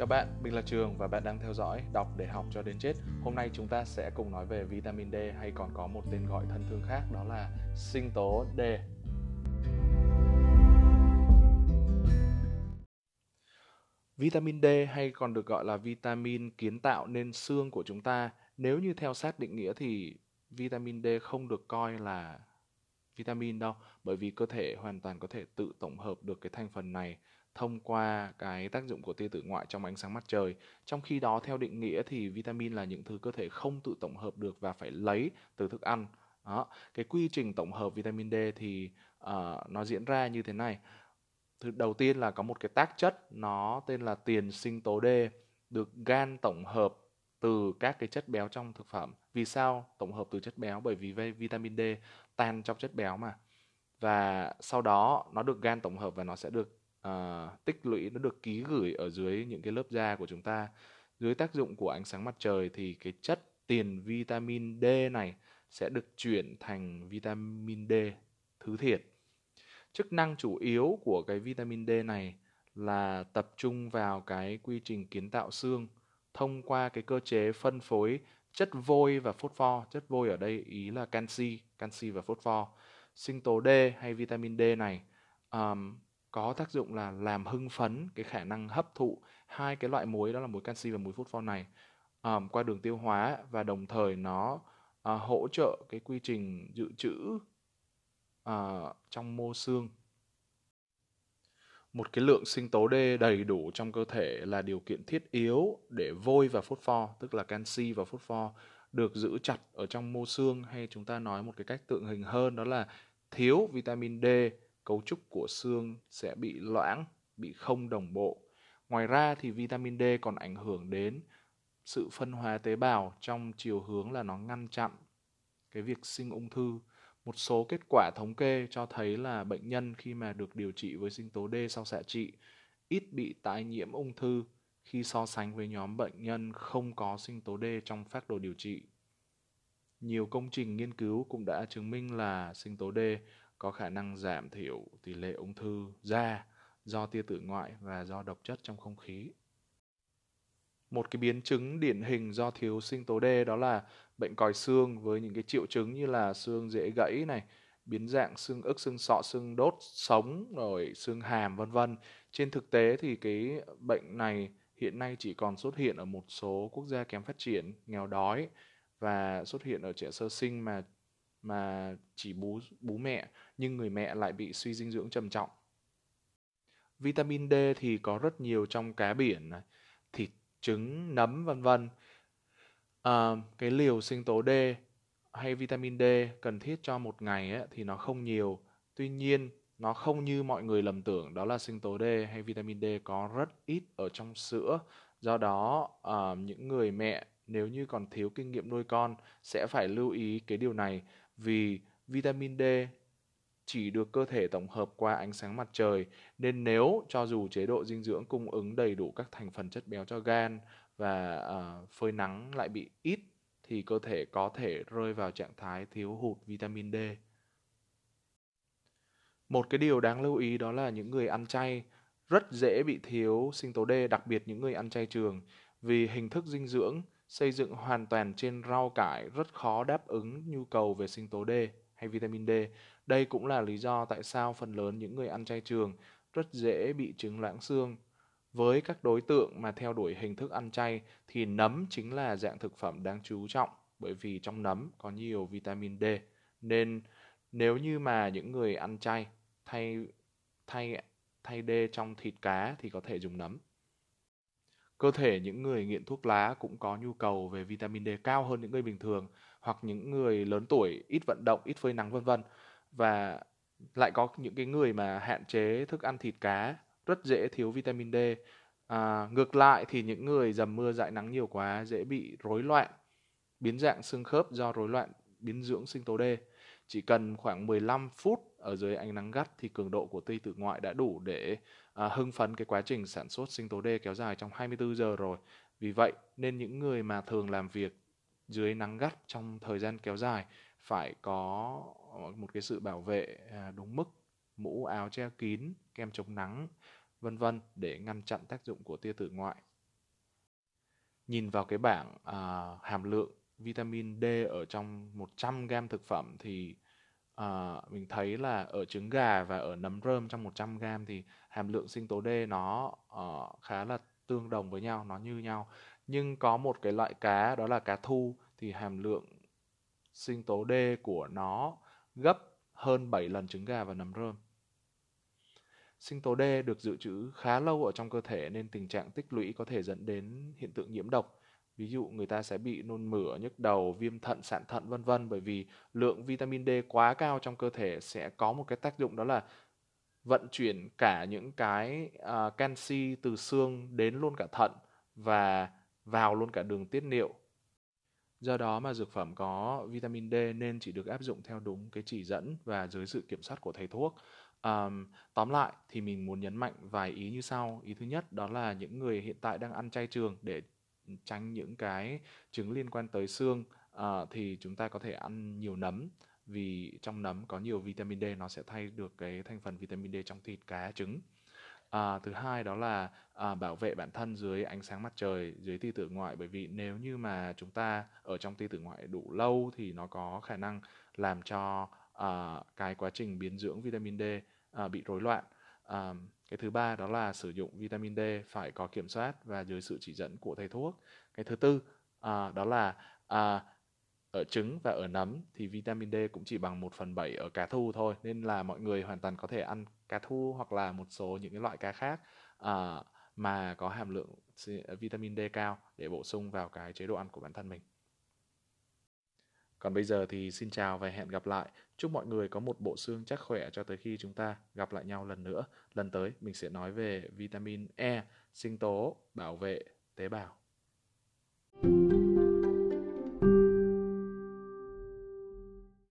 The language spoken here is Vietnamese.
Chào bạn, mình là Trường và bạn đang theo dõi Đọc để học cho đến chết. Hôm nay chúng ta sẽ cùng nói về vitamin D hay còn có một tên gọi thân thương khác đó là sinh tố D. Vitamin D hay còn được gọi là vitamin kiến tạo nên xương của chúng ta. Nếu như theo sát định nghĩa thì vitamin D không được coi là vitamin đâu, bởi vì cơ thể hoàn toàn có thể tự tổng hợp được cái thành phần này thông qua cái tác dụng của tia tử ngoại trong ánh sáng mặt trời. Trong khi đó theo định nghĩa thì vitamin là những thứ cơ thể không tự tổng hợp được và phải lấy từ thức ăn. Đó, cái quy trình tổng hợp vitamin D thì uh, nó diễn ra như thế này. Thứ đầu tiên là có một cái tác chất nó tên là tiền sinh tố D được gan tổng hợp từ các cái chất béo trong thực phẩm. Vì sao tổng hợp từ chất béo? Bởi vì vitamin D tan trong chất béo mà. Và sau đó nó được gan tổng hợp và nó sẽ được uh, tích lũy nó được ký gửi ở dưới những cái lớp da của chúng ta. Dưới tác dụng của ánh sáng mặt trời thì cái chất tiền vitamin D này sẽ được chuyển thành vitamin D thứ thiệt. Chức năng chủ yếu của cái vitamin D này là tập trung vào cái quy trình kiến tạo xương thông qua cái cơ chế phân phối chất vôi và phốt pho. Chất vôi ở đây ý là canxi canxi và phốt pho. Sinh tố D hay vitamin D này um, có tác dụng là làm hưng phấn cái khả năng hấp thụ hai cái loại muối đó là muối canxi và muối phốt pho này um, qua đường tiêu hóa và đồng thời nó uh, hỗ trợ cái quy trình dự trữ uh, trong mô xương. Một cái lượng sinh tố D đầy đủ trong cơ thể là điều kiện thiết yếu để vôi và phốt pho tức là canxi và phốt pho được giữ chặt ở trong mô xương hay chúng ta nói một cái cách tượng hình hơn đó là thiếu vitamin D cấu trúc của xương sẽ bị loãng, bị không đồng bộ. Ngoài ra thì vitamin D còn ảnh hưởng đến sự phân hóa tế bào trong chiều hướng là nó ngăn chặn cái việc sinh ung thư. Một số kết quả thống kê cho thấy là bệnh nhân khi mà được điều trị với sinh tố D sau xạ trị ít bị tái nhiễm ung thư khi so sánh với nhóm bệnh nhân không có sinh tố D trong phác đồ điều trị. Nhiều công trình nghiên cứu cũng đã chứng minh là sinh tố D có khả năng giảm thiểu tỷ lệ ung thư da do tia tử ngoại và do độc chất trong không khí. Một cái biến chứng điển hình do thiếu sinh tố D đó là bệnh còi xương với những cái triệu chứng như là xương dễ gãy này, biến dạng xương ức, xương sọ, xương đốt, sống, rồi xương hàm vân vân. Trên thực tế thì cái bệnh này hiện nay chỉ còn xuất hiện ở một số quốc gia kém phát triển, nghèo đói và xuất hiện ở trẻ sơ sinh mà mà chỉ bú bú mẹ nhưng người mẹ lại bị suy dinh dưỡng trầm trọng. Vitamin D thì có rất nhiều trong cá biển, thịt, trứng, nấm vân vân. À, cái liều sinh tố D hay vitamin D cần thiết cho một ngày ấy, thì nó không nhiều. Tuy nhiên, nó không như mọi người lầm tưởng đó là sinh tố D hay vitamin D có rất ít ở trong sữa. Do đó, à, những người mẹ nếu như còn thiếu kinh nghiệm nuôi con sẽ phải lưu ý cái điều này vì vitamin D chỉ được cơ thể tổng hợp qua ánh sáng mặt trời nên nếu cho dù chế độ dinh dưỡng cung ứng đầy đủ các thành phần chất béo cho gan và uh, phơi nắng lại bị ít thì cơ thể có thể rơi vào trạng thái thiếu hụt vitamin D. Một cái điều đáng lưu ý đó là những người ăn chay rất dễ bị thiếu sinh tố D, đặc biệt những người ăn chay trường vì hình thức dinh dưỡng xây dựng hoàn toàn trên rau cải rất khó đáp ứng nhu cầu về sinh tố D hay vitamin D. Đây cũng là lý do tại sao phần lớn những người ăn chay trường rất dễ bị chứng loãng xương. Với các đối tượng mà theo đuổi hình thức ăn chay thì nấm chính là dạng thực phẩm đáng chú trọng, bởi vì trong nấm có nhiều vitamin D. Nên nếu như mà những người ăn chay thay thay thay D trong thịt cá thì có thể dùng nấm. Cơ thể những người nghiện thuốc lá cũng có nhu cầu về vitamin D cao hơn những người bình thường hoặc những người lớn tuổi ít vận động, ít phơi nắng vân vân. Và lại có những cái người mà hạn chế thức ăn thịt cá rất dễ thiếu vitamin D. À, ngược lại thì những người dầm mưa dại nắng nhiều quá dễ bị rối loạn biến dạng xương khớp do rối loạn biến dưỡng sinh tố D. Chỉ cần khoảng 15 phút ở dưới ánh nắng gắt thì cường độ của tia tử ngoại đã đủ để à, hưng phấn cái quá trình sản xuất sinh tố D kéo dài trong 24 giờ rồi. Vì vậy nên những người mà thường làm việc dưới nắng gắt trong thời gian kéo dài phải có một cái sự bảo vệ à, đúng mức, mũ áo che kín, kem chống nắng, vân vân để ngăn chặn tác dụng của tia tử ngoại. nhìn vào cái bảng à, hàm lượng vitamin D ở trong 100 gram thực phẩm thì uh, mình thấy là ở trứng gà và ở nấm rơm trong 100 gram thì hàm lượng sinh tố D nó uh, khá là tương đồng với nhau, nó như nhau. Nhưng có một cái loại cá đó là cá thu thì hàm lượng sinh tố D của nó gấp hơn 7 lần trứng gà và nấm rơm. Sinh tố D được dự trữ khá lâu ở trong cơ thể nên tình trạng tích lũy có thể dẫn đến hiện tượng nhiễm độc. Ví dụ người ta sẽ bị nôn mửa, nhức đầu, viêm thận, sạn thận vân vân bởi vì lượng vitamin D quá cao trong cơ thể sẽ có một cái tác dụng đó là vận chuyển cả những cái uh, canxi từ xương đến luôn cả thận và vào luôn cả đường tiết niệu. Do đó mà dược phẩm có vitamin D nên chỉ được áp dụng theo đúng cái chỉ dẫn và dưới sự kiểm soát của thầy thuốc. Um, tóm lại thì mình muốn nhấn mạnh vài ý như sau. Ý thứ nhất đó là những người hiện tại đang ăn chay trường để tránh những cái chứng liên quan tới xương uh, thì chúng ta có thể ăn nhiều nấm. Vì trong nấm có nhiều vitamin D nó sẽ thay được cái thành phần vitamin D trong thịt cá trứng. À, thứ hai đó là à, bảo vệ bản thân dưới ánh sáng mặt trời dưới tia tử ngoại. Bởi vì nếu như mà chúng ta ở trong tia tử ngoại đủ lâu thì nó có khả năng làm cho à, cái quá trình biến dưỡng vitamin D à, bị rối loạn à, cái thứ ba đó là sử dụng vitamin D phải có kiểm soát và dưới sự chỉ dẫn của thầy thuốc cái thứ tư à, đó là à, ở trứng và ở nấm thì vitamin D cũng chỉ bằng 1 phần 7 ở cá thu thôi nên là mọi người hoàn toàn có thể ăn cá thu hoặc là một số những cái loại cá khác à, mà có hàm lượng vitamin D cao để bổ sung vào cái chế độ ăn của bản thân mình. Còn bây giờ thì xin chào và hẹn gặp lại. Chúc mọi người có một bộ xương chắc khỏe cho tới khi chúng ta gặp lại nhau lần nữa. Lần tới mình sẽ nói về vitamin E, sinh tố, bảo vệ tế bào. thank you